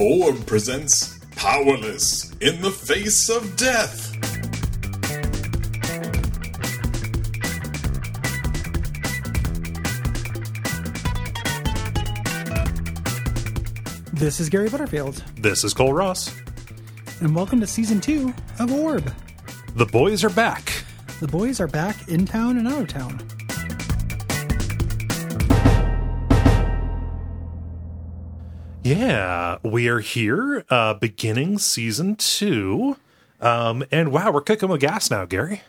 Orb presents Powerless in the Face of Death. This is Gary Butterfield, This is Cole Ross. and welcome to season two of Orb. The boys are back. The boys are back in town and out of town. Yeah, we are here, uh, beginning season two. Um, and wow, we're cooking with gas now, Gary.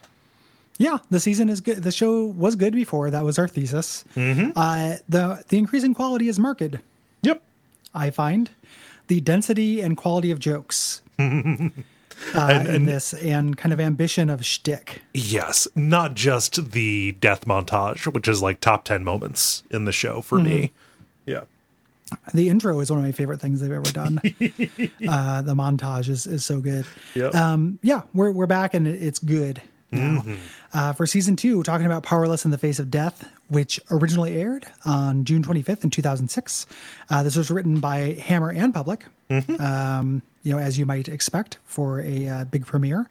Yeah, the season is good. The show was good before. That was our thesis. Uh, the the increasing quality is marked. Yep. I find the density and quality of jokes uh, in this, and kind of ambition of shtick. Yes, not just the death montage, which is like top 10 moments in the show for me. Yeah. The intro is one of my favorite things they've ever done. uh, the montage is, is so good. Yep. Um, yeah, we're we're back and it's good now. Uh, for season two, we're talking about Powerless in the Face of Death, which originally aired on June 25th in 2006. Uh, this was written by Hammer and Publick, um, you know, as you might expect for a uh, big premiere.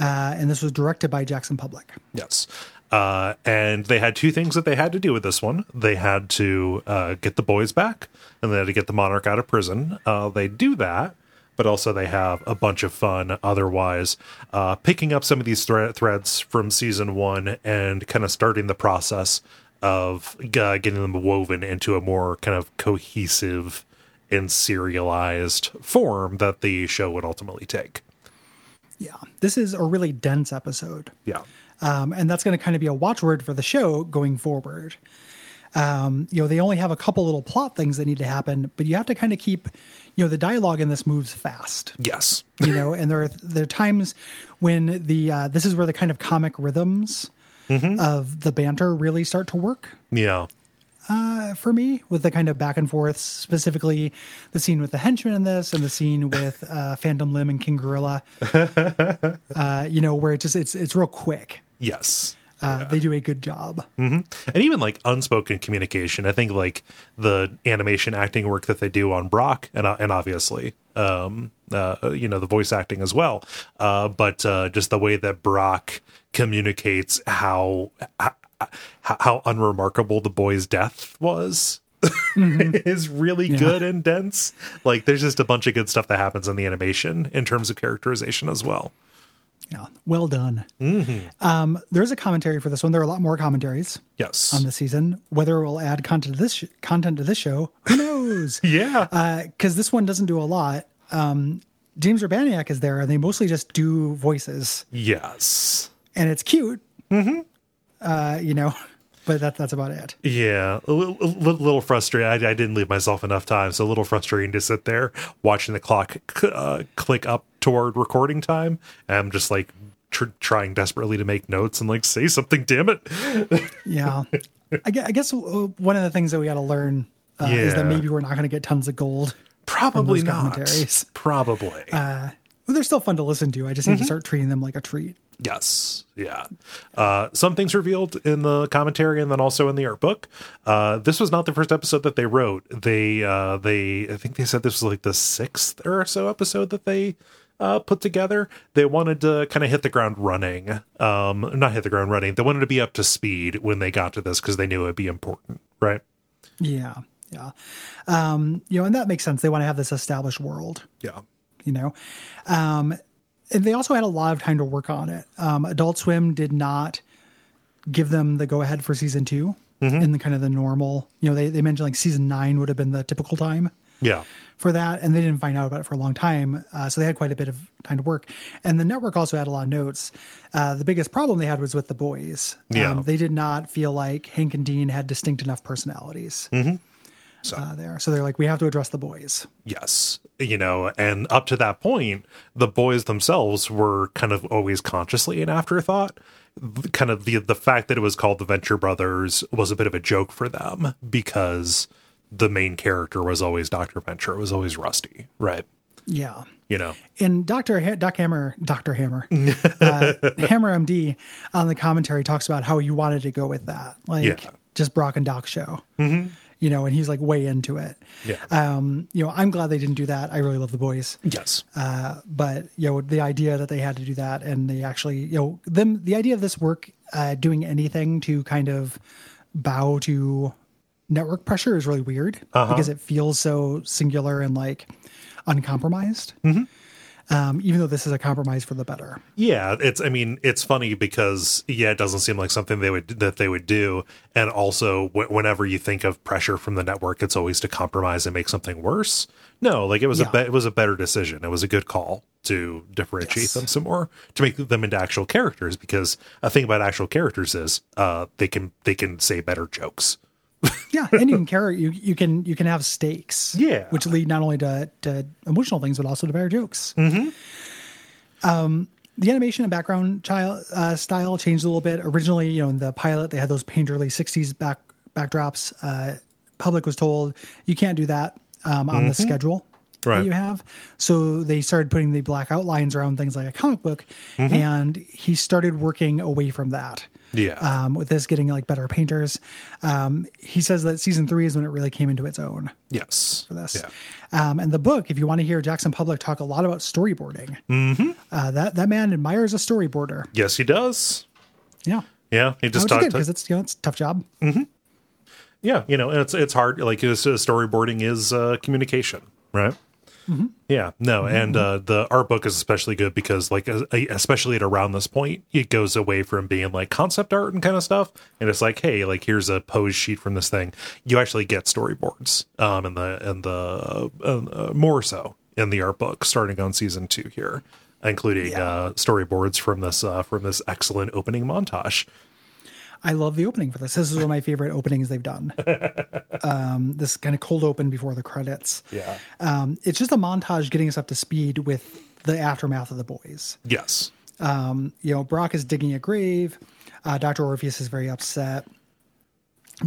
Uh, and this was directed by Jackson Publick. Yes. Uh, and they had two things that they had to do with this one. They had to uh, get the boys back, and they had to get the monarch out of prison. Uh, they do that, but also they have a bunch of fun otherwise, uh, picking up some of these thre- threads from season one and kind of starting the process of uh, getting them woven into a more kind of cohesive and serialized form that the show would ultimately take. Yeah, this is a really dense episode. Yeah. Um, and that's going to kind of be a watchword for the show going forward. Um, you know, they only have a couple little plot things that need to happen, but you have to kind of keep, you know, the dialogue in this moves fast. Yes. You know, and there are there are times when the uh, this is where the kind of comic rhythms of the banter really start to work Yeah. uh, for me with the kind of back and forth, specifically the scene with the henchman in this and the scene with uh, Phantom Limb and King Gorilla. uh, you know, where it just it's it's real quick. Yes. Uh, They do a good job. and even like unspoken communication. I think like the animation acting work that they do on brock and uh, and obviously um uh you know the voice acting as well uh but uh just the way that brock communicates how how, how unremarkable the boy's death was is really good and dense. Like there's just a bunch of good stuff that happens in the animation in terms of characterization as well Yeah, well done. Mm-hmm. Um, there's a commentary for this one. There are a lot more commentaries yes on the season. Whether we'll add content to this sh- content to this show, who knows? yeah Because this one doesn't do a lot. Um, James Urbaniak is there, and they mostly just do voices, yes and it's cute. Mm-hmm. Uh, you know, but that, that's about it. Yeah, a little, a little frustrating. I, I didn't leave myself enough time, so a little frustrating to sit there watching the clock c- uh, click up toward recording time. And I'm just like tr- trying desperately to make notes and like say something. Damn it! Yeah, I, gue- I guess uh, one of the things that we got to learn uh, is that maybe we're not going to get tons of gold. Probably not. commentaries. Probably. Well, they're still fun to listen to. I just need to start treating them like a treat. Yes. Yeah. Uh, some things revealed in the commentary and then also in the art book. Uh, this was not the first episode that they wrote. They, uh, they, I think they said this was like the sixth or so episode that they, uh, put together. They wanted to kind of hit the ground running. Um, not hit the ground running. They wanted to be up to speed when they got to this because they knew it would be important. Right. Yeah, yeah. Um, you know, and that makes sense. They want to have this established world, Yeah. you know. Um, they also had a lot of time to work on it. Um, Adult Swim did not give them the go ahead for season 2 in the kind of the normal, you know, they, they mentioned like season nine would have been the typical time Yeah. for that, and they didn't find out about it for a long time. Uh, so they had quite a bit of time to work. And the network also had a lot of notes. Uh, the biggest problem they had was with the boys. Yeah. Um, they did not feel like Hank and Dean had distinct enough personalities uh, there. So they're like, we have to address the boys. Yes. You know, and up to that point, the boys themselves were kind of always consciously an afterthought. Kind of the the fact that it was called the Venture Brothers was a bit of a joke for them because the main character was always Dr. Venture. It was always Rusty, right? Yeah. You know. And Dr. Ha- Doc Hammer, Dr. Hammer, uh, Hammer MD on the commentary talks about how you wanted to go with that. Like Yeah. just Brock and Doc show. You you know, and he's like way into it. Yeah. Um, you know, I'm glad they didn't do that. I really love the boys. yes. Uh, but you know, the idea that they had to do that and they actually, you know, them the idea of this work uh, doing anything to kind of bow to network pressure is really weird because it feels so singular and like uncompromised. Um, even though this is a compromise for the better. Yeah, it's. I mean, it's funny because yeah, it doesn't seem like something they would that they would do, and also w- whenever you think of pressure from the network, it's always to compromise and make something worse. No, like it was Yeah. a be- it was a better decision. It was a good call to differentiate Yes. them some more to make them into actual characters because a thing about actual characters is uh they can they can say better jokes. Yeah, and you can carry you you can you can have stakes. Yeah. which lead not only to, to emotional things but also to better jokes. Mm-hmm. Um, the animation and background child, uh, style changed a little bit. Originally, you know, in the pilot they had those painterly '60s back backdrops. Uh, Publick was told you can't do that um, on the schedule. Right. That you have, so they started putting the black outlines around things like a comic book, and he started working away from that Yeah. um, with this getting like better painters. Um, he says that season three is when it really came into its own yes. for this. Yeah. Um, and the book, if you want to hear Jackson Publick talk a lot about storyboarding, mm-hmm. uh, that that man admires a storyboarder. Yes, he does. Yeah, Yeah, he just talked because it's you know it's a tough job. yeah you know it's it's hard like it's, uh, storyboarding is uh communication right yeah no and uh the art book is especially good because like especially at around this point it goes away from being like concept art and kind of stuff and it's like hey like here's a pose sheet from this thing. You actually get storyboards um and the and the uh, uh, more so in the art book starting on season two here including uh storyboards from this uh from this excellent opening montage I love the opening for this. This is one of my favorite openings they've done. um, this kind of cold open before the credits. yeah Um, it's just a montage getting us up to speed with the aftermath of the boys. yes Um, you know, Brock is digging a grave. Uh, Dr. Orpheus is very upset.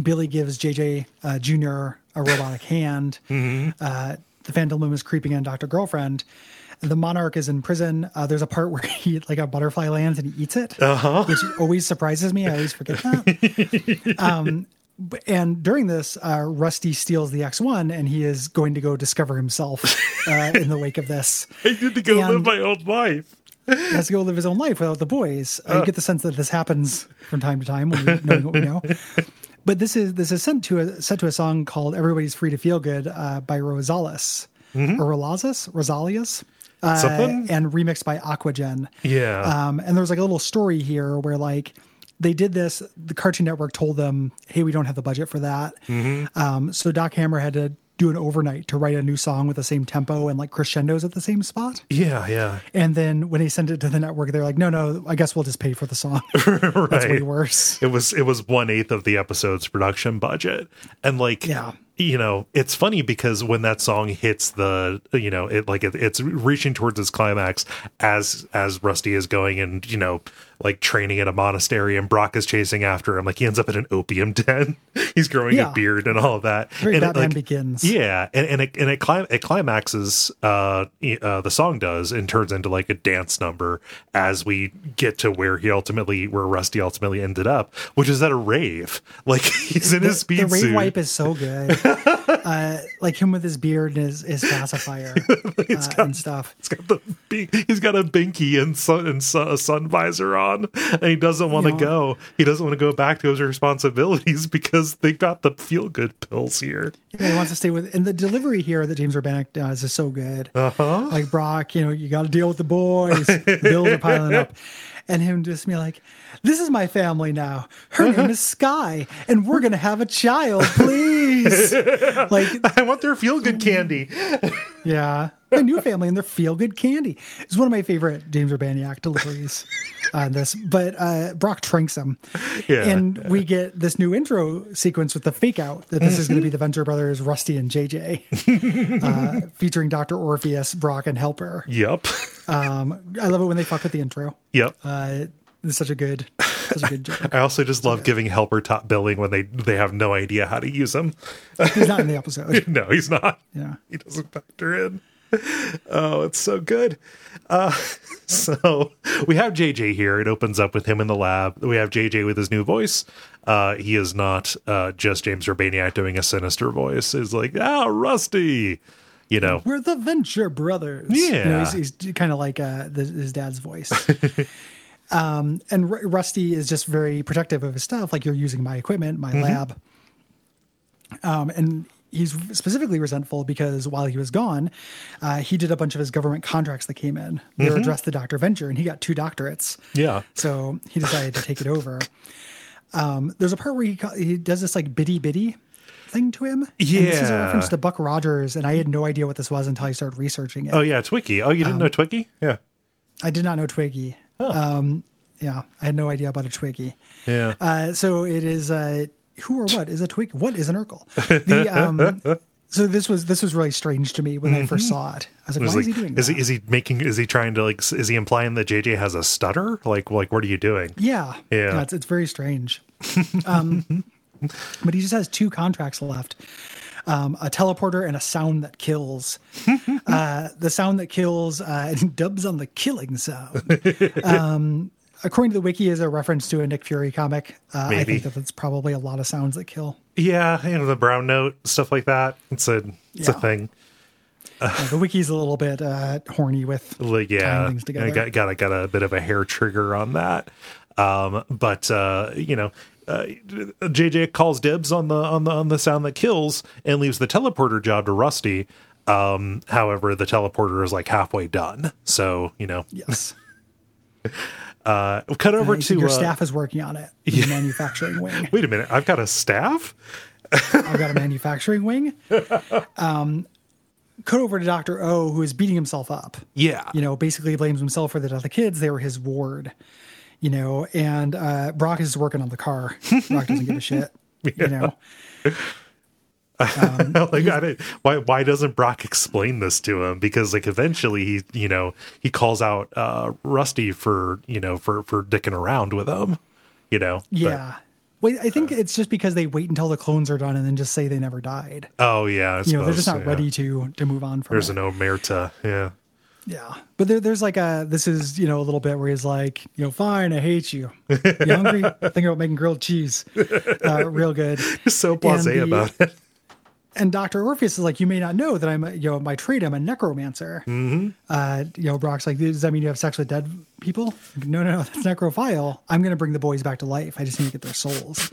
Billy gives JJ uh, Jr. a robotic hand. Uh, the Phantom Limb is creeping on Dr. Girlfriend. The Monarch is in prison. Uh, there's a part where he, like a butterfly lands and he eats it, which always surprises me. I always forget that. um, and during this, uh, Rusty steals the X1 and he is going to go discover himself uh, in the wake of this. I need to go And- live my own life. He has to go live his own life without the boys. I get the sense that this happens from time to time when we knowing what we know. But this is this is sent to a set to a song called "Everybody's Free to Feel Good" uh, by Rosales or Rolazes, Rosalias, uh, and remixed by Aquagen. Yeah. Um, and there's like a little story here where like they did this. The Cartoon Network told them, "Hey, we don't have the budget for that." Um, so Doc Hammer had to do an overnight to write a new song with the same tempo and like crescendos at the same spot. yeah, yeah. And then when they sent it to the network, they're like, "No, no, I guess we'll just pay for the song." That's way Right. worse. It was it was one eighth of the episode's production budget, and like Yeah. you know, it's funny because when that song hits the you know it like it, it's reaching towards its climax as as Rusty is going and you know like training at a monastery and Brock is chasing after him like he ends up in an opium den. He's growing Yeah. a beard and all of that. Very and it, like, Begins. Yeah, and and it and it, clim- it climaxes. Uh, uh, the song does and turns into like a dance number as we get to where he ultimately, where Rusty ultimately ended up, which is at a rave. Like he's in his speed the rave suit. wipe is so good. uh, like him with his beard and his, his pacifier uh, and stuff. He's got the he's got a binky and sun and sun, a sun visor on, and he doesn't want to Yeah. go. He doesn't want to go back to his responsibilities because they got the feel good pills here. He wants to stay with, and the delivery here that James Urbaniak does is so good. Uh-huh. Like Brock, you know, you got to deal with the boys. The bills are piling up, and him just be like, "This is my family now. Her name is Sky, and we're gonna have a child, please." like, I want their feel good candy. yeah, my new family and their feel good candy. It's one of my favorite James Urbaniak deliveries on this. But uh, Brock tranks him, Yeah. and we get this new intro sequence with the fake out that this is going to be the Venture Brothers, Rusty and JJ, uh, featuring Doctor Orpheus, Brock, and Helper. Yep. Um, I love it when they fuck with the intro. Yep. Uh, it's such a good, such a good joke. I also just love giving helper top billing when they they have no idea how to use him. He's not in the episode. no, he's not. Yeah. He doesn't factor in. Oh, it's so good. Uh, so we have JJ here. It opens up with him in the lab. We have JJ with his new voice. Uh, he is not uh, just James Urbaniak doing a sinister voice. He's like, ah, Rusty. You know, We're the Venture Brothers. Yeah. You know, he's, he's kind of like uh, the, his dad's voice. um, and R- Rusty is just very protective of his stuff. Like, you're using my equipment, my lab. Um, and he's specifically resentful because while he was gone, uh, he did a bunch of his government contracts that came in. They were addressed to Dr. Venture, and he got two doctorates. yeah. So he decided to take it over. Um, there's a part where he he does this like bitty bitty thing to him. And this is a Yeah. reference to Buck Rogers, and I had no idea what this was until I started researching it. Oh, yeah, Twiki. Oh, you didn't know Twiki? Yeah. I did not know Twiggy. Um, yeah, I had no idea about a Twiggy. Yeah. Uh, so it is uh, who or what is a Twig? What is an Urkel? The um, so this was this was really strange to me when I first saw it. I was like, was why like, is he doing is that? he is he making is he trying to like is he implying that JJ has a stutter? Like like what are you doing? Yeah. Yeah. it's, it's very strange. um, but he just has two contracts left um, a teleporter and a sound that kills. uh, the sound that kills uh, dubs on the killing sound. um, according to the wiki, is a reference to a Nick Fury comic. Uh, I think that that's probably a lot of sounds that kill. Yeah, you know the brown note stuff like that. It's a it's a thing. Uh, the wiki's a little bit uh, horny with Like yeah, things together. I got got a, got a bit of a hair trigger on that. Um, but uh, you know, uh, JJ calls dibs on the on the on the sound that kills and leaves the teleporter job to Rusty. Um, however, the teleporter is like halfway done, so you know, yes. uh, cut over to your uh, staff is working on it. The manufacturing wing. Wait a minute, I've got a staff. I've got a manufacturing wing. Um, cut over to Doctor O, who is beating himself up. Yeah, You know, basically blames himself for the death of the kids. They were his ward. You know, and uh, Brock is working on the car. Brock doesn't give a shit. You know, like I didn't, why why doesn't Brock explain this to him? Because like eventually he you know he calls out uh Rusty for you know for for dicking around with him, you know. But- yeah. Wait, I think it's just because they wait until the clones are done and then just say they never died. oh yeah, I You know, they're just not yeah. ready to to move on from There's it. an omerta, yeah. Yeah, but there, there's like a this is you know a little bit where he's like you know fine I hate you you hungry think about making grilled cheese uh, real good so blasé the- about it. And Doctor Orpheus is like you may not know that I'm a, you know my trade I'm a necromancer mm-hmm. uh, you know Brock's like does that mean you have sex with dead people no no no that's necrophile I'm gonna bring the boys back to life I just need to get their souls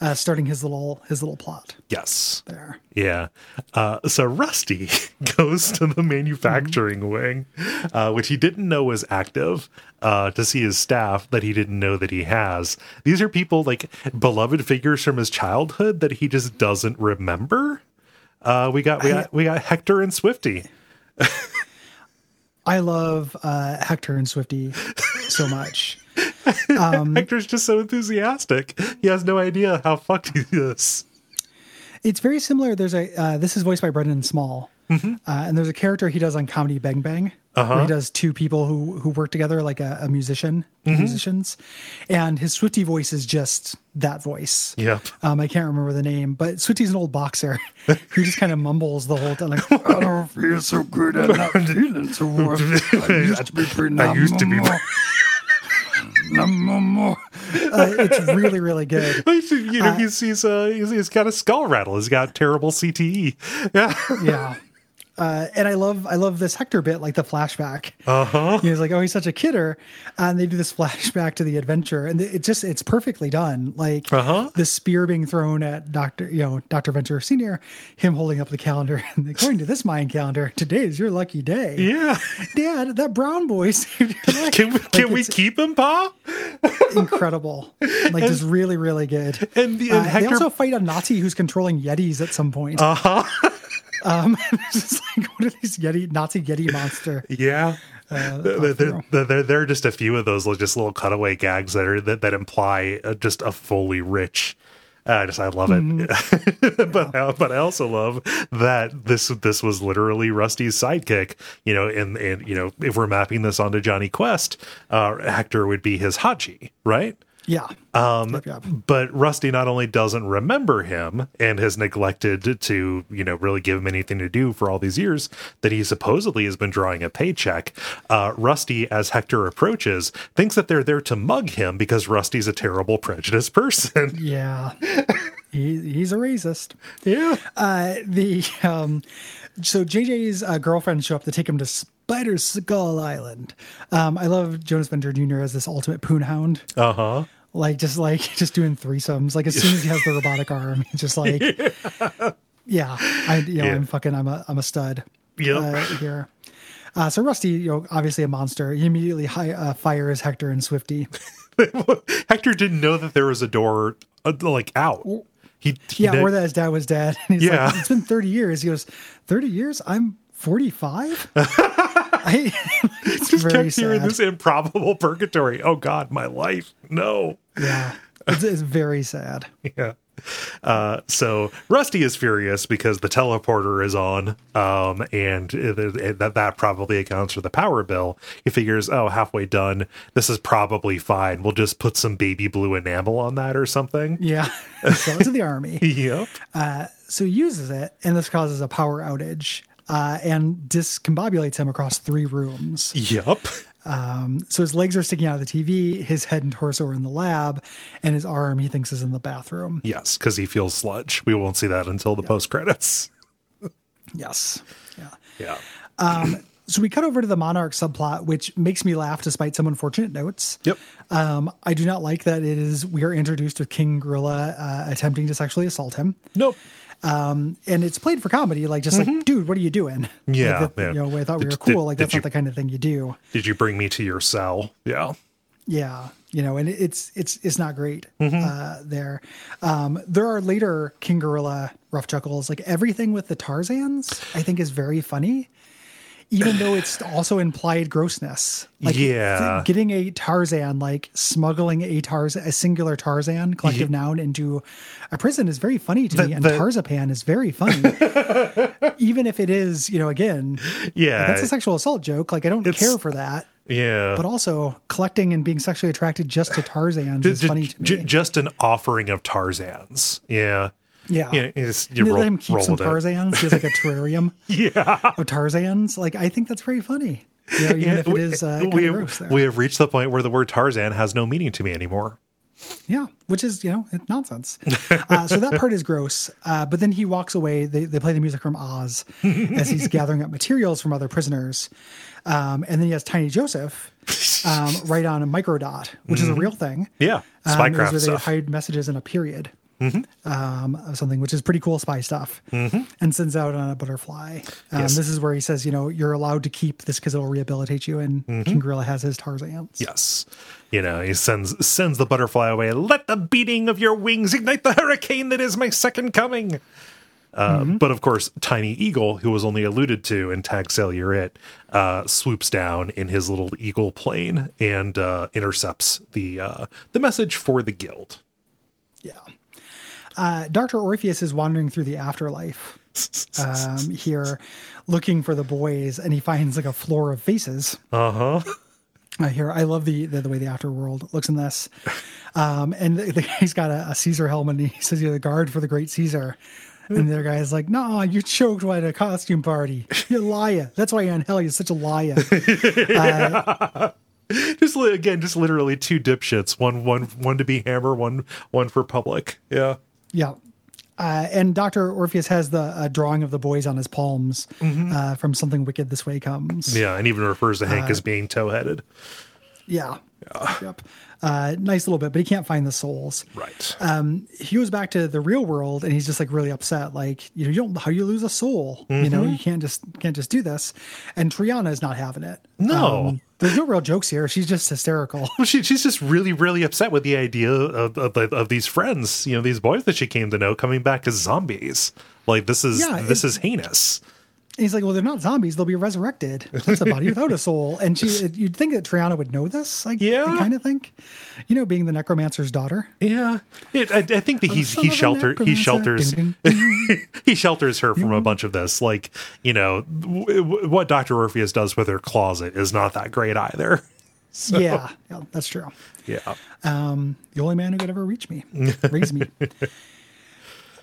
uh, starting his little his little plot Yes. there Yeah. Uh, so Rusty goes to the manufacturing wing, uh, which he didn't know was active, uh, to see his staff that he didn't know that he has. These are people like beloved figures from his childhood that he just doesn't remember. Uh, we got we got we got Hector and Swifty. I love uh, Hector and Swifty so much Um, Hector's just so enthusiastic. He has no idea how fucked he is. It's very similar. There's a uh, this is voiced by Brendan Small, Mm-hmm. uh, and there's a character he does on Comedy Bang Bang. Uh-huh. He does two people who who work together, like a, a musician, Mm-hmm. musicians, and his Swifty voice is just that voice. Yeah, Um, I can't remember the name, but Swifty's an old boxer who just kind of mumbles the whole time, like, "I don't feel so good. I'm not feeling so well. I used to be pretty. I used to be- uh, it's really, really good. You know, he's he's uh he's, he's got a skull rattle. He's got terrible CTE. Yeah. yeah. Uh, and I love I love this Hector bit, like the flashback. Uh huh. He's like, oh, he's such a kidder, and they do this flashback to the adventure, and it just it's perfectly done. Like Uh-huh. the spear being thrown at Doctor, you know, Doctor Venture Senior, him holding up the calendar, and according to this Mayan calendar, today is your lucky day. Yeah. Dad, that brown boy saved your life. Can we, can Like, we keep him, Pa? incredible? Like just really, really good. And the Uh, and they also fight a Nazi who's controlling Yetis at some point. uh huh. Um, it's just like what are these Yeti Nazi Yeti monster? Yeah. Uh, they're, they're, they're just a few of those just little cutaway gags that are that, that imply uh, just a fully rich. I just I love it, Mm-hmm. but I, but I also love that this this was literally Rusty's sidekick. You know, and and you know if we're mapping this onto Jonny Quest, uh, Hector would be his Hadji, right? Yeah. Um, yep, yep. But Rusty not only doesn't remember him and has neglected to, you know, really give him anything to do for all these years that he supposedly has been drawing a paycheck. Uh, Rusty, as Hector approaches, thinks that they're there to mug him because Rusty's a terrible, prejudiced person. Yeah. he, he's a racist. Yeah. Uh, the um, so JJ's uh, girlfriend show up to take him to Spider Skull Island. Um, I love Jonas Venture Jr. as this ultimate poon hound. Uh huh like just like just doing threesomes. Like as soon as he has the robotic arm, he's just like, yeah, I you know Yeah. I'm fucking I'm a I'm a stud. Yep. Uh, here. Uh, so Rusty, you know, obviously a monster. He immediately hi- uh, fires Hector and Swifty. Hector didn't know that there was a door uh, like out. He, he Yeah, kn- or that his dad was dead. And he's Yeah. like, it's been 30 years. He goes, 30 years? I'm 45? I, it's just very kept hearing sad. this improbable purgatory. Oh God, my life. No. Yeah, it's, it's very sad. Yeah. Uh, so Rusty is furious because the teleporter is on, um, and that that probably accounts for the power bill. He figures, oh, halfway done, this is probably fine. We'll just put some baby blue enamel on that or something. Yeah. so to the army. Yep. So he uses it, and this causes a power outage uh, and discombobulates him across three rooms. Yep. So his legs are sticking out of the TV, his head and torso are in the lab, and his arm he thinks is in the bathroom. Yes, because he feels sludge. We won't see that until the post credits. Yes. Yeah. Yeah. So we cut over to the Monarch subplot, which makes me laugh despite some unfortunate notes. Yep. Um, I do not like that it is we are introduced with King Gorilla uh, attempting to sexually assault him. Nope. And it's played for comedy, like just like, dude, what are you doing? Mm-hmm. Yeah, Like that- yeah. you know, I thought we were cool. did- like that's you- not the kind of thing you do. Did you bring me to your cell? Yeah. Yeah, you know, and it's it's it's not great Mm-hmm. uh, there. Um, there are later King Gorilla rough chuckles, like everything with the Tarzans. I think is very funny, even though it's also implied grossness. Like Yeah. getting a Tarzan, like smuggling a Tarzan, a singular Tarzan, collective noun, into a prison is very funny to me, and the- Tarzapan is very funny, even if it is, you know, again, Yeah. that's a sexual assault joke. Like I don't It's- care for that yeah. but also collecting and being sexually attracted just to Tarzans is Ju- funny to me. ju- just an offering of Tarzans. Yeah. Yeah. Yeah. You, just, you roll, let him keep some. Tarzans. He has like a terrarium Yeah. of Tarzans. Like I think that's very funny. You know, even if it is uh, we, of gross there. we have reached the point where the word Tarzan has no meaning to me anymore. yeah, which is you know nonsense. uh, so that part is gross. Uh, but then he walks away. They they play the music from Oz as he's gathering up materials from other prisoners. Um, and then he has Tiny Joseph um, write on a microdot, which is a real thing. Yeah. Um, Spycraft was where they stuff. hide messages in a period um, of something, which is pretty cool spy stuff, and sends out on a butterfly. Um, Yes. This is where he says, you know, you're allowed to keep this because it'll rehabilitate you, and King Gorilla has his Tarzans. Yes. You know, he sends sends the butterfly away. Let the beating of your wings ignite the hurricane that is my second coming. Uh, But of course, Tiny Eagle, who was only alluded to in Tag Sale You're It, uh, swoops down in his little eagle plane and uh, intercepts the uh, the message for the guild. Uh, Dr. Orpheus is wandering through the afterlife um, here, looking for the boys, and he finds like a floor of faces. Uh huh. I hear. I love the, the the way the afterworld looks in this. Um, and the, the guy's got a, a Caesar helmet, and he says, "You're the guard for the great Caesar." And the other guy's like, "No, you choked at a costume party. You liar. That's why you're in hell. You're such a liar." Just li- again, just literally two dipshits. One, one, one to be hammer. One, one for Publick. Yeah. Yeah. Uh, and Doctor Orpheus has the uh, drawing of the boys on his palms uh, from something wicked this way comes. Yeah, and even refers to Hank as being tow-headed. Yeah. Yep. Uh, nice little bit, but he can't find the souls. Right. um, he goes back to the real world and he's just like really upset. Like, you know, you don't how you lose a soul. You know, Mm-hmm. you can't just can't just do this. And Triana is not having it. Um, No. There's no real jokes here. She's just hysterical. Well, she, she's just really, really upset with the idea of, of of these friends, you know, these boys that she came to know coming back as zombies. Like this is Yeah, this is heinous. He's like, well, they're not zombies. They'll be resurrected. That's a body without a soul. And she, you'd think that Triana would know this. Like, Yeah. I kind of think, you know, being the necromancer's daughter. Yeah, it, I, I think that he's he shelter he shelters Ding, ding, he shelters her from a bunch of this. Like you know w- w- what Doctor Orpheus does with her closet is not that great either. yeah, yeah, that's true. Yeah. Um, the only man who could ever reach me, raise me.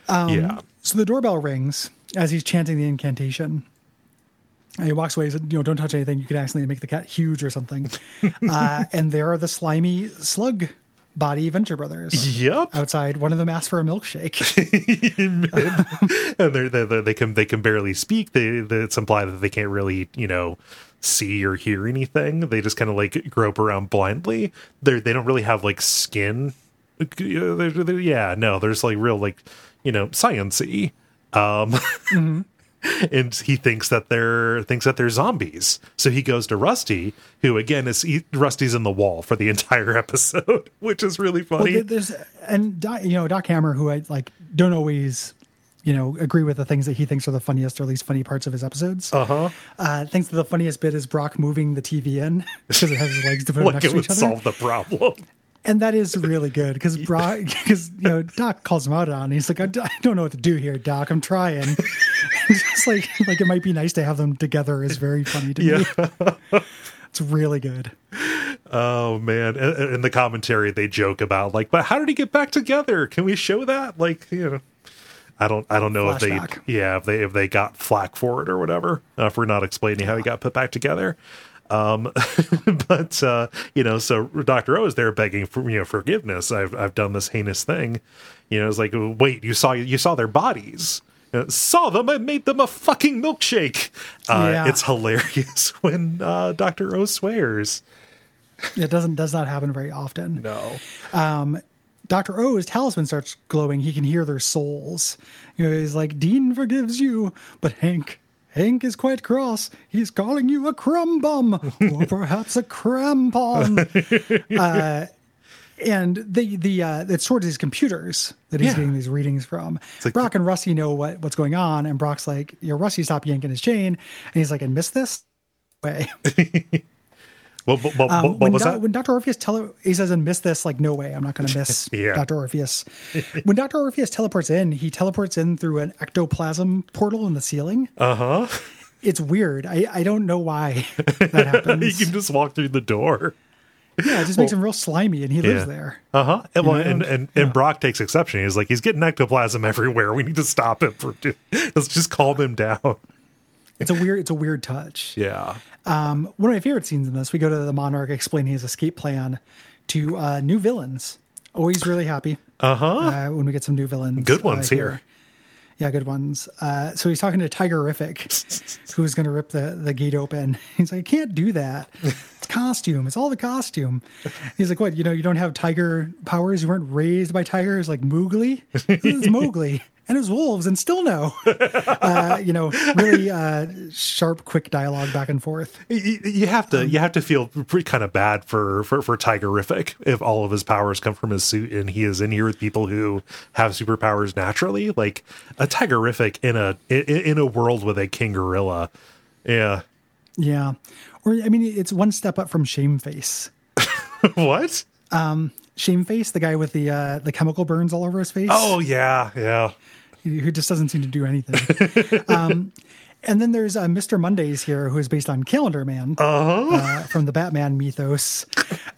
yeah. So the doorbell rings as he's chanting the incantation. And he walks away. He said, "You know, don't touch anything. You could accidentally make the cat huge or something." uh, and there are the slimy slug body Venture Brothers Yep. outside. One of them asks for a milkshake. and they're, they're, they can they can barely speak. They, they it's implied that they can't really you know see or hear anything. They just kind of like grope around blindly. They they don't really have like skin. They're- yeah, no, there's like real like you know sciency. Um, and he thinks that they're thinks that they're zombies. So he goes to Rusty, who again is he, Rusty's in the wall for the entire episode, which is really funny. there- there's and Doc, you know Doc Hammer, who I like, don't always, you know, agree with the things that he thinks are the funniest or least funny parts of his episodes. uh-huh. Uh, thinks that the funniest bit is Brock moving the TV in because it has his legs to Like next it to would each other. solve the problem. And that is really good because Brock, because you know Doc calls him out on. it. He's like, I, d- I don't know what to do here, Doc. I'm trying. Just like like it might be nice to have them together is very funny to me. it's really good. Oh man! In the commentary, they joke about like, but how did he get back together? Can we show that? Like, you know, I don't, I don't know if they, yeah, if they if they got flack for it or whatever uh, for not explaining how he got put back together. Um, but uh, you know, so Doctor O is there begging for you know forgiveness. I've I've done this heinous thing. You know, it's like, wait, you saw you saw their bodies. Uh, saw them and made them a fucking milkshake. Uh, Yeah. It's hilarious when uh, Doctor O swears. It doesn't does not happen very often. No. Um, Dr. O's talisman starts glowing. He can hear their souls. You know, he's like, Dean forgives you, but Hank, Hank is quite cross. He's calling you a crumb bum or perhaps a crampon. uh, and the the uh, it's sort of his computers that he's Yeah. getting these readings from. like Brock and Rusty know what, what's going on, and Brock's like, "Yo, Rusty, stop yanking his chain," and he's like, "I missed this." Way. Well, what, what, Um, when, was Do- that? when Dr. Orpheus tele- he says, and miss this, like, no way, I'm not going to miss Yeah. Dr. Orpheus. when Dr. Orpheus teleports in, he teleports in through an ectoplasm portal in the ceiling. Uh huh. It's weird. I, I don't know why that happens. can just walk through the door. yeah, it just makes him real slimy, and he lives there. Uh huh. And, well, and, and, and Brock takes exception. He's like, he's getting ectoplasm everywhere. We need to stop him. For, let's just calm him down. It's a weird. It's a weird touch. Yeah. Um, one of my favorite scenes in this, we go to the Monarch explaining his escape plan to uh, new villains. Always really happy Uh-huh. uh, when we get some new villains. Good uh, ones here. Yeah, good ones. Uh, so he's talking to Tigerific, who's going to rip the, the gate open. He's like, I can't do that. It's costume. It's all the costume. He's like, what? You know, you don't have tiger powers. You weren't raised by tigers like Mowgli. This is Mowgli and his wolves, and still no. Uh, you know, really uh, sharp, quick dialogue back and forth. You, you have to you have to feel pretty kind of bad for, for for Tigerific if all of his powers come from his suit and he is in here with people who have superpowers naturally. Like a Tigerific in a in, in a world with a king gorilla. Yeah. Yeah. Or, I mean, it's one step up from Shameface. what? Um Shameface, the guy with the uh, the chemical burns all over his face. Oh yeah, yeah. Who just doesn't seem to do anything. um, and then there's uh, Mr. Mondays here, who is based on Calendar Man Uh-huh. uh, from the Batman mythos,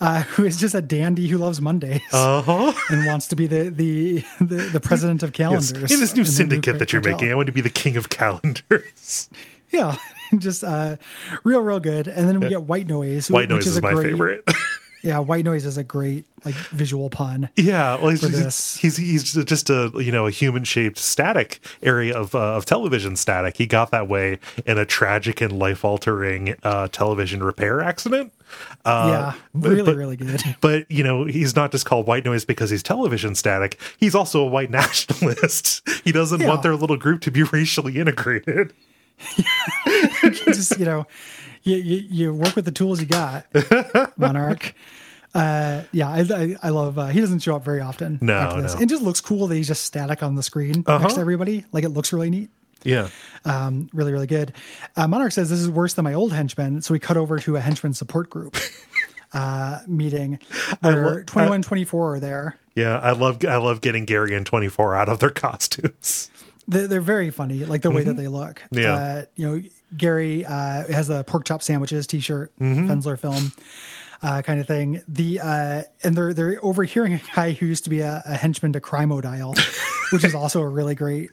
uh, who is just a dandy who loves Mondays Uh-huh. and wants to be the the the, the president of Yes. calendars. In this new in syndicate that you're cartel. making, I want to be the king of calendars. Yeah, just uh, real, real good. And then we get White Noise. White which noise is, a my great, favorite. Yeah, White Noise is a great like visual pun. yeah, well, he's, he's, he's he's just a you know a human shaped static area of uh, of television static. He got that way in a tragic and life altering uh, television repair accident. Uh, yeah, really, but- really good. But you know, he's not just called white noise because he's television static. He's also a white nationalist. he doesn't Yeah. want their little group to be racially integrated. just you know, you, you you work with the tools you got, Monarch. Uh, yeah, I, I, I love. Uh, he doesn't show up very often. No, after this. no. It just looks cool that he's just static on the screen Uh-huh. next to everybody. Like it looks really neat. Yeah. Um, really, really good. Uh, Monarch says this is worse than my old henchman, so we cut over to a henchman support group uh, meeting. Where lo- 21, 24 are there. Yeah, I love I love getting Gary and 24 out of their costumes. They're, they're very funny, like the way that they look. Mm-hmm. Yeah. Uh, you know, Gary uh, has a pork chop sandwiches T-shirt, Mm-hmm. Fensler film. uh, kind of thing. The uh, and they're they're overhearing a guy who used to be a, a henchman to Crimodile, which is also a really great.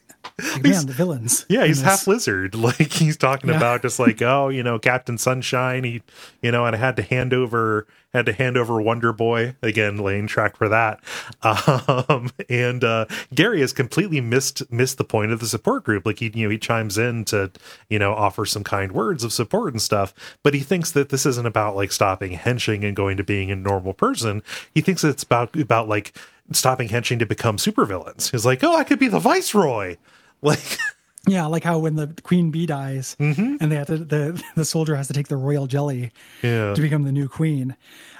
Like, man, the villains. Yeah, he's half lizard. Like he's talking Yeah. about just like, oh, you know, Captain Sunshine. He, you know, and I had to hand over, had to hand over Wonder Boy again, laying track for that. Um, and uh, Gary has completely missed missed the point of the support group. Like he, you know, he chimes in to, you know, offer some kind words of support and stuff. But he thinks that this isn't about like stopping henching and going to being a normal person. He thinks it's about about like stopping henching to become supervillains. He's like, oh, I could be the viceroy. Like. Yeah, like how when the queen bee dies, Mm-hmm. and they have to the the soldier has to take the royal jelly Yeah. to become the new queen,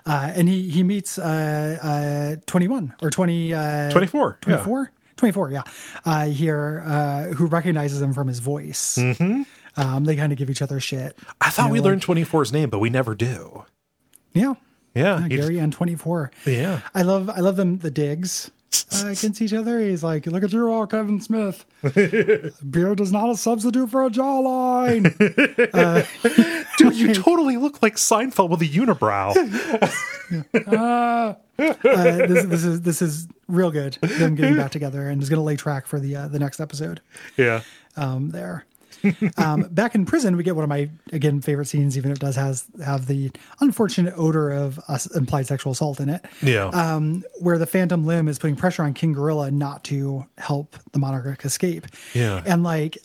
uh, and he he meets uh, uh, twenty one or twenty uh, 24, yeah. 24? 24, yeah, uh, here uh, who recognizes him from his voice. Mm-hmm. Um, they kind of give each other shit. I thought You we know, learned 24's name, but we never do. Yeah, Yeah. yeah Gary and twenty four. yeah. I love I love them the digs against each other. He's like, look at you all, Kevin Smith. Beard is not a substitute for a jawline. Dude, you totally look like Seinfeld with a unibrow. uh, this, this is this is real good. Them getting back together and is going to lay track for the uh, the next episode. yeah. Um, there. um, back in prison, we get one of my again favorite scenes, even if it does has have the unfortunate odor of uh, implied sexual assault in it. Yeah. Um, where the Phantom Limb is putting pressure on King Gorilla not to help the Monarch escape. Yeah. and like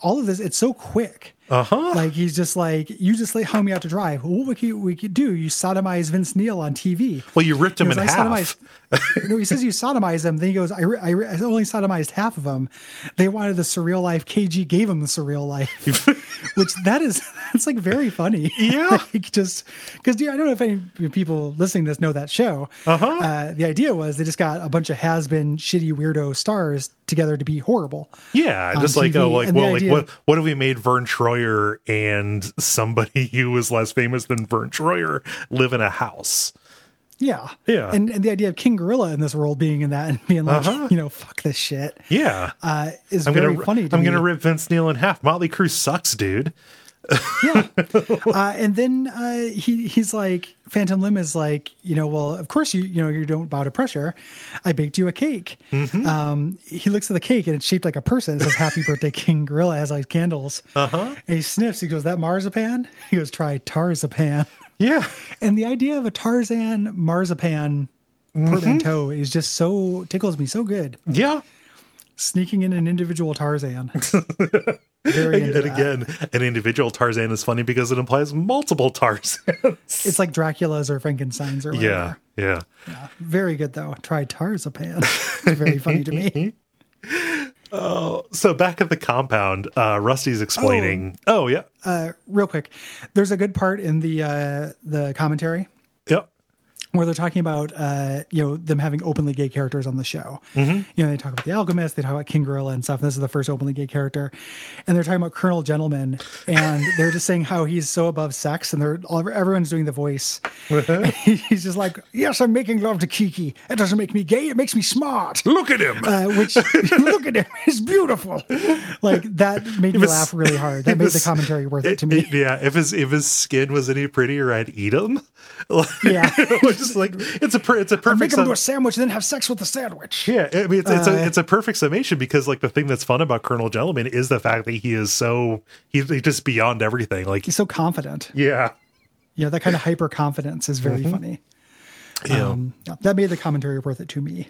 all of this, it's so quick. Uh huh. Like he's just like, you just like hung me out to dry. What we could, we could do? You sodomize Vince Neil on TV. Well, you ripped him He in "I half. sodomized-" no, he says you sodomized him. Then he goes, I, I, I only sodomized half of them. They wanted the surreal life. KG gave him the surreal life, which that is, that's like very funny. Yeah. like just because I don't know if any people listening to this know that show. Uh-huh. Uh, the idea was they just got a bunch of has been shitty weirdo stars together to be horrible. Yeah, just like TV, oh, like and well, like what what if we made Vern Troyer and somebody who was less famous than Vern Troyer live in a house? Yeah. Yeah. And, and the idea of King Gorilla in this world being in that and being like, Uh-huh. you know, fuck this shit, Yeah, uh, is I'm very gonna funny to I'm gonna rip Vince Neil in half. Motley Crue sucks, dude. Yeah. Uh, and then uh, he he's like, Phantom Limb is like, you know, well, of course you you know you don't bow to pressure. I baked you a cake. Mm-hmm. Um, he looks at the cake and it's shaped like a person. It says "Happy Birthday, King Gorilla." Has like candles. Uh Uh-huh. huh. And he sniffs. He goes, "That marzipan." He goes, "Try Tarzapan." Yeah, And the idea of a Tarzan marzipan Mm-hmm. portmanteau is just so tickles me so good. yeah. Sneaking in an individual Tarzan. Very And that. again, an individual Tarzan is funny because it implies multiple Tarzans. It's like Dracula's or Frankenstein's or yeah, whatever. yeah. Very good though. Try Tarzapan. it's very funny to me. Oh, so back at the compound, uh, Rusty's explaining. Oh, yeah, Uh, real quick, there's a good part in the uh, the commentary where they're talking about uh, you know them having openly gay characters on the show. You know, they talk about the Alchemist, they talk about King Gorilla and stuff. And this is the first openly gay character, and they're talking about Colonel Gentleman, and they're just saying how he's so above sex, and they're all, everyone's doing the voice. he's just like, "Yes, I'm making love to Kiki. It doesn't make me gay; it makes me smart." look at him. Uh, which look at him, he's beautiful. Like that made me laugh really hard. That made was- the commentary worth it to me. yeah, if his if his skin was any prettier, I'd eat him. Like, Yeah. Just like it's a per- it's a Make perfect. him sum- into a sandwich, and then have sex with the sandwich. yeah, I mean it's it's, Uh, a it's a perfect summation because like the thing that's fun about Colonel Gentleman is the fact that he is so he's, just beyond everything. Like He's so confident. yeah, know, that kind of hyper confidence is very funny. yeah. Um, yeah, that made the commentary worth it to me.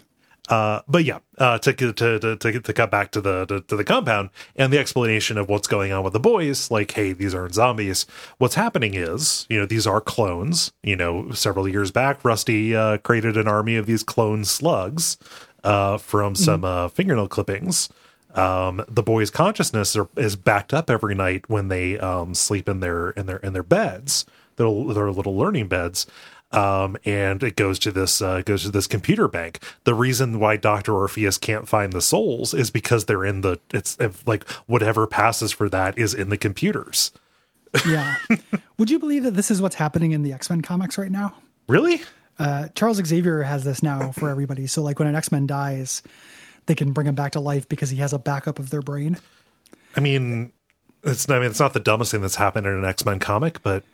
Uh, but yeah, uh, to, to to to to cut back to the to, to the compound and the explanation of what's going on with the boys, like, hey, these aren't zombies. What's happening is, you know, these are clones. You know, several years back, Rusty uh, created an army of these clone slugs uh, from some uh, fingernail clippings. Um, the boys' consciousness are, is backed up every night when they um, sleep in their in their in their beds, their their little learning beds um, and it goes to this uh, goes to this computer bank. The reason why Doctor Orpheus can't find the souls is because they're in the it's if, like whatever passes for that is in the computers. Yeah. Would you believe that this is what's happening in the X Men comics right now? Really? Uh, Charles Xavier has this now for everybody. So, like, when an X Men dies, they can bring him back to life because he has a backup of their brain. I mean, it's I mean it's not the dumbest thing that's happened in an X Men comic, but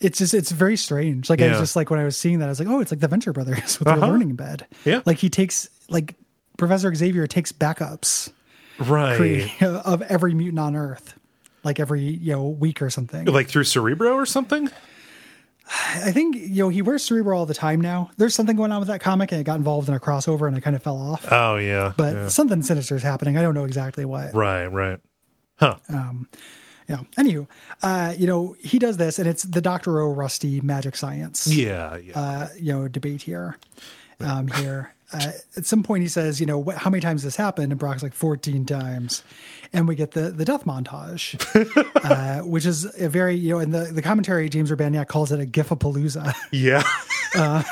it's just it's very strange. Like I was just like when I was seeing that, I was like, oh, it's like the Venture Brothers with Uh-huh. their learning bed. Yeah. like he takes like Professor Xavier takes backups Right. of every mutant on Earth, like every you know week or something. Like through Cerebro or something? I think you know he wears Cerebro all the time now. There's something going on with that comic, and it got involved in a crossover, and I kind of fell off. Oh yeah. but yeah. something sinister is happening. I don't know exactly what. Right, right. Huh. Yeah. Anywho, uh, you know, he does this, and it's the Doctor O Rusty magic science. yeah, yeah. uh, you know, debate here. Um, here, uh, at some point, he says, you know, wh- how many times this happened? And Brock's like fourteen times, and we get the the death montage, uh, which is a very, you know, in the the commentary, James Urbaniak calls it a gifapalooza, yeah.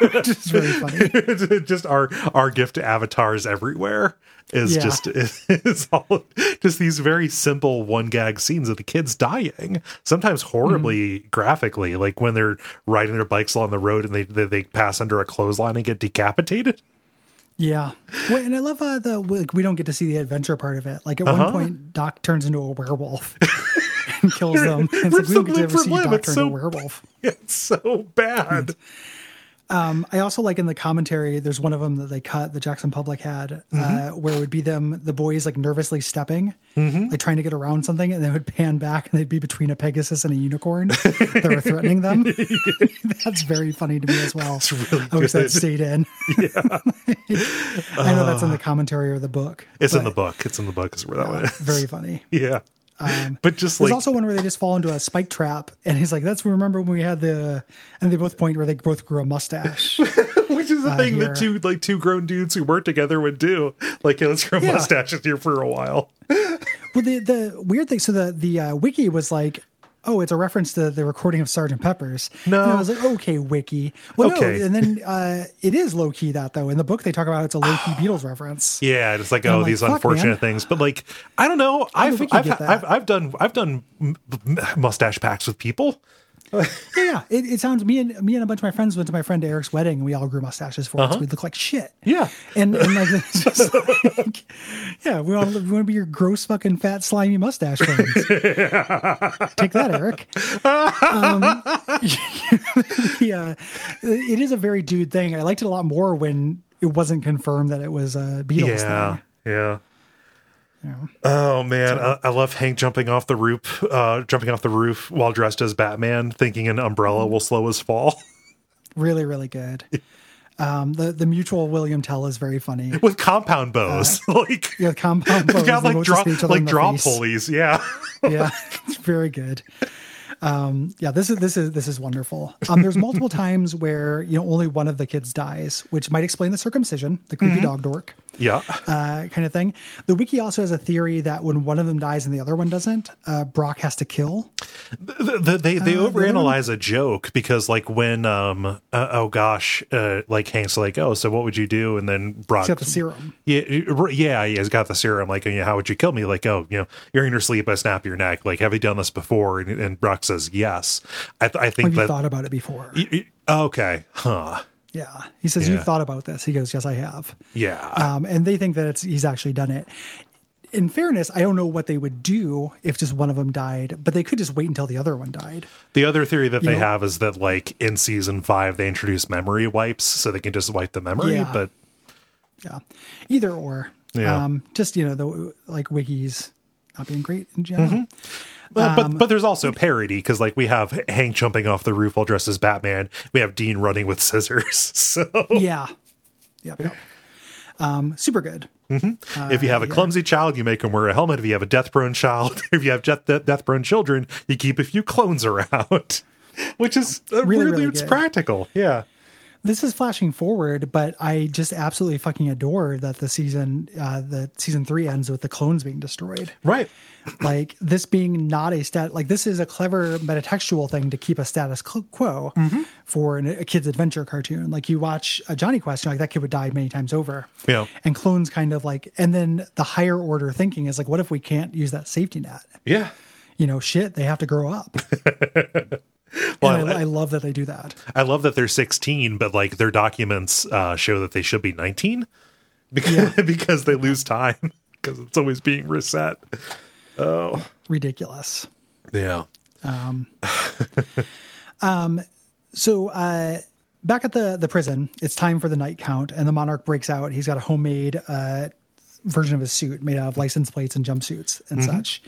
which is very funny. just our our gift to avatars everywhere is Yeah. just is all just these very simple one gag scenes of the kids dying sometimes horribly Mm-hmm. graphically like when they're riding their bikes along the road and they they, they pass under a clothesline and get decapitated Yeah, and I love uh, the like we don't get to see the adventure part of it. Like at Uh-huh. one point, Doc turns into a werewolf and kills them. And it's like we don't get to ever see. Doc It's turn so- into a werewolf. it's so bad Um, I also like in the commentary, there's one of them that they cut, the Jackson Publick had, uh, Mm-hmm. where it would be them, the boys like nervously stepping, like trying to get around something, and they would pan back and they'd be between a Pegasus and a unicorn that were threatening them. That's very funny to me as well. It's really I wish that stayed in. Yeah. I know that's in the commentary or the book. it's in the book it's in the book is where that one Very funny. yeah but just like There's like also one where they just fall into a spike trap, and he's like, "That's we remember when we had the," and they both point where they both grew a mustache. which is the thing here. that two like two grown dudes who work together would do like hey, let's grow Yeah. mustaches here for a while Well, the the weird thing, so the the uh, wiki was like, oh, it's a reference to the recording of Sergeant Pepper's. No. and I was like, okay, wiki. Well, Okay. no, and then uh, it is low key that though. In the book, they talk about it's a low key Beatles reference. Yeah, it's like I'm oh, like, these unfortunate man." things. But like, I don't know. I've I've, that? I've I've done I've done mustache packs with people. Yeah, yeah. It, it sounds me and me and a bunch of my friends went to my friend Eric's wedding, and we all grew mustaches for us. We look like shit. Uh-huh. Yeah. and and like, just like yeah, we all we want to be your gross fucking fat slimy mustache friends. Take that, Eric. Um, yeah, it is a very dude thing. I liked it a lot more when it wasn't confirmed that it was a Beatles Yeah, thing. yeah. Yeah. Oh man, I, I love Hank jumping off the roof, uh, jumping off the roof while dressed as Batman, thinking an umbrella will slow his fall Really, really good. Um, the the mutual William Tell is very funny. with compound bows, like Yeah, compound bows, got like draw just hit each other in like draw face. pulleys. Yeah, yeah, it's very good. Um, yeah, this is this is this is wonderful. Um, there's multiple times where you know only one of the kids dies, which might explain the circumcision, the creepy Mm-hmm. dog dork yeah. uh, kind of thing. The wiki also has a theory that when one of them dies and the other one doesn't, uh, Brock has to kill. the, the, they they Uh, overanalyze a joke because like when um uh, oh gosh uh, like Hank's like oh so what would you do and then Brock got the serum. yeah yeah he's got the serum like you know, how would you kill me like oh you know you're in your sleep I snap your neck like have you done this before and, and Brock says yes I, th- I think Have you that thought about it before? y- y- okay huh Yeah, he says Yeah. you've thought about this. He goes, yes, I have. yeah Um, and they think that it's he's actually done it. In fairness, I don't know what they would do if just one of them died, but they could just wait until the other one died. the other theory that they know- have is that like in season five they introduce memory wipes so they can just wipe the memory Yeah. but Yeah, either or. Yeah. Um, just you know the like wikis not being great in general. Well, Um, but but there's also parody because like we have Hank jumping off the roof while dressed as Batman. We have Dean running with scissors. So Yeah. Yep. yep. Um, super good. if you have a clumsy child, you make him wear a helmet. If you have a death prone child, if you have death death prone children, you keep a few clones around, which is uh, Really, really, really it's practical. Yeah. This is flashing forward, but I just absolutely fucking adore that the season, uh, the season three ends with the clones being destroyed. Right. like this being not a stat like this is a clever metatextual thing to keep a status quo for an, a kid's adventure cartoon like you watch a Jonny Quest you're like that kid would die many times over Yeah. and clones kind of like and then the higher order thinking is like what if we can't use that safety net Yeah. you know shit they have to grow up Well, I, I- love that they do that I love that they're 16, but like their documents uh, show that they should be 19 because because they lose time because it's always being reset. Oh, ridiculous Yeah. Um. um. So uh, back at the the prison, it's time for the night count, and the monarch breaks out. He's got a homemade uh, version of his suit made out of license plates and jumpsuits and such,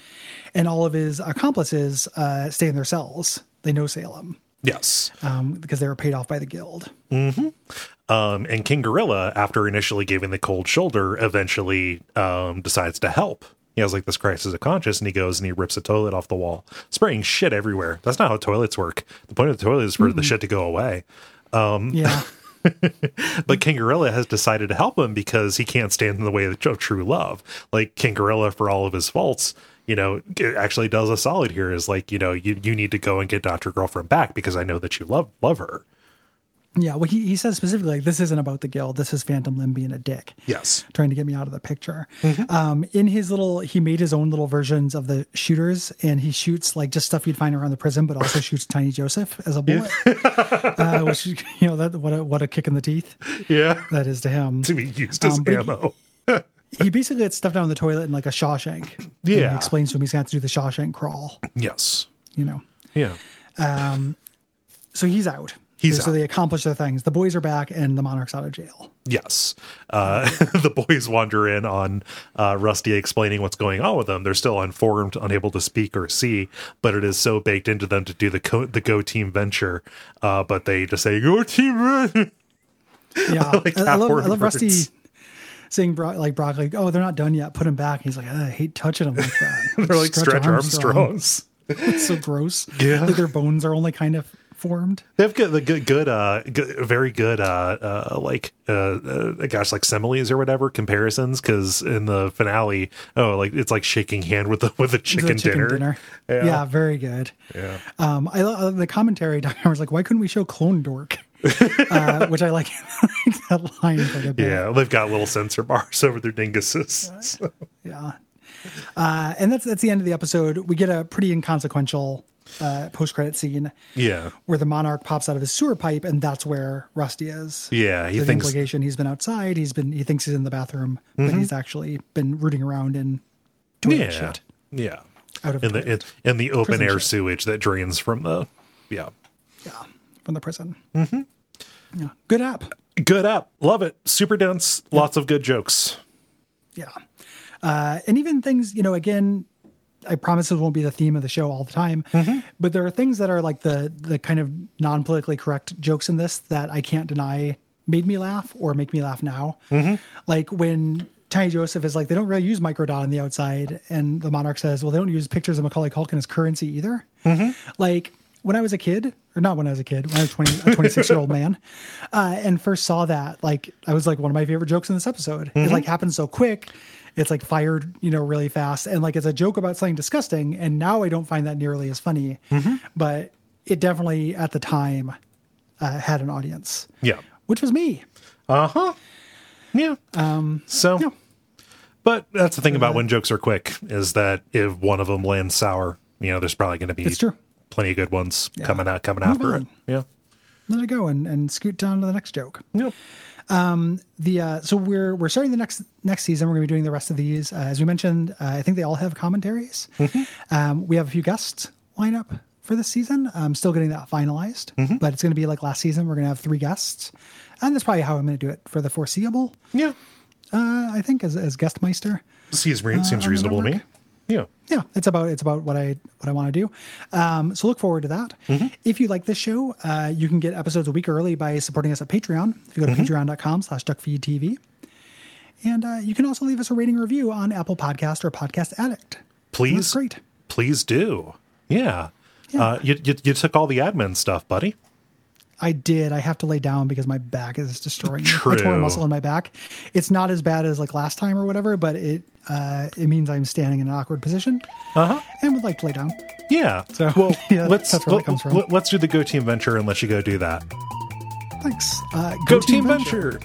and all of his accomplices uh, stay in their cells. They know Salem Yes. um, because they were paid off by the guild. Um, and King Gorilla, after initially giving the cold shoulder, eventually um, decides to help. He has like this crisis of conscience, and he goes and he rips a toilet off the wall, spraying shit everywhere. That's not how toilets work. The point of the toilet is for the shit to go away. Yeah, But King Gorilla has decided to help him because he can't stand in the way of true love. Like King Gorilla, for all of his faults, you know, actually does a solid here. Is like, you know, you you need to go and get Doctor Girlfriend back because I know that you love love her. yeah. Well, he, he says specifically, like, this isn't about the guild. This is Phantom Limb being a dick. Yes. trying to get me out of the picture. Um, in his little, he made his own little versions of the shooters, and he shoots like just stuff you'd find around the prison, but also shoots Tiny Joseph as a bullet. uh, which you know that what a what a kick in the teeth Yeah. that is to him. To be used as Um, ammo. He basically gets stuff down the toilet in like a Shawshank. Yeah. he explains to him he's gonna have to do the Shawshank crawl. Yes. You know, Yeah. so he's out. He's so out. they accomplish their things. The boys are back, and the monarch's out of jail. Yes. Uh, the boys wander in on uh, Rusty explaining what's going on with them. They're still unformed, unable to speak or see, but it is so baked into them to do the co- the Go Team venture. Uh, but they just say, Go Team! Run!" Yeah, Like I love, I love Rusty saying Bro- like Brock, like, oh, they're not done yet. Put him back. He's like, I hate touching them like that. They're like Stretch, Armstrongs. It's so gross. Yeah. like their bones are only kind of formed. They have good, the good, good, uh, good, very good, uh, uh, like, uh, uh, gosh, like similes or whatever comparisons. Because in the finale, oh, like it's like shaking hand with the with a The chicken, dinner. Yeah. Yeah. very good. Yeah. Um, I love the commentary. Dr. was like, why couldn't we show Clone Dork? Uh, which I like that line quite a bit. Yeah, they've got little sensor bars over their dinguses. So- Yeah. Uh, and that's that's the end of the episode. We get a pretty inconsequential uh, post credit scene yeah, where the monarch pops out of his sewer pipe, and that's where Rusty is. yeah. He the thinks implication he's been outside. He's been he thinks he's in the bathroom, but he's actually been rooting around in toilet yeah, shit yeah. out of In the in, in the open air shit. sewage that drains from the yeah. yeah from the prison. Mm-hmm. Yeah, good app. Good app, love it. Super dense, lots of good jokes. Yeah, uh, and even things you know again. I promise this won't be the theme of the show all the time, mm-hmm. but there are things that are like the the kind of non politically correct jokes in this that I can't deny made me laugh or make me laugh now. Mm-hmm. Like when Tiny Joseph is like, they don't really use microdot on the outside, and the monarch says, well, they don't use pictures of Macaulay Culkin as currency either. Mm-hmm. Like when I was a kid, or not when I was a kid, when I was 20, a 26 year old man, uh, and first saw that, like I was like one of my favorite jokes in this episode. It like happened so quick. It's like fired, you know, really fast, and like it's a joke about something disgusting. And now I don't find that nearly as funny, but it definitely at the time uh, had an audience, Yeah. which was me. Uh huh. Yeah. Um. So, yeah. but that's the thing about when jokes are quick is that if one of them lands sour, you know, there's probably going to be It's true. Plenty of good ones coming out coming Move after on. it. Yeah. Let it go and, and scoot down to the next joke. Yep. the uh, so we're we're starting the next next season. We're going to be doing the rest of these. Uh, as we mentioned, uh, I think they all have commentaries. Um, we have a few guests line up for this season. I'm still getting that finalized, but it's going to be like last season. We're going to have three guests, and that's probably how I'm going to do it for the foreseeable. Yeah. Uh, I think as as guest meister. Seems, re- seems reasonable to me. Yeah. yeah, it's about it's about what I what I want to do. Um, so look forward to that. If you like this show, uh, you can get episodes a week early by supporting us at Patreon. If you go to patreon.com slash duckfeedtv. And uh, you can also leave us a rating review on Apple Podcast or Podcast Addict. Please. Great. Please do. Yeah. Uh, you, you, you took all the admin stuff, buddy. I did. I have to lay down because my back is destroying me. I tore a muscle in my back. It's not as bad as like last time or whatever, but it uh, it means I'm standing in an awkward position Uh huh. and would like to lay down. Yeah. So, well, yeah, let's that's where let, comes from. us do the Go Team Venture and let you go do that. Thanks. Uh, Go, Team, Venture.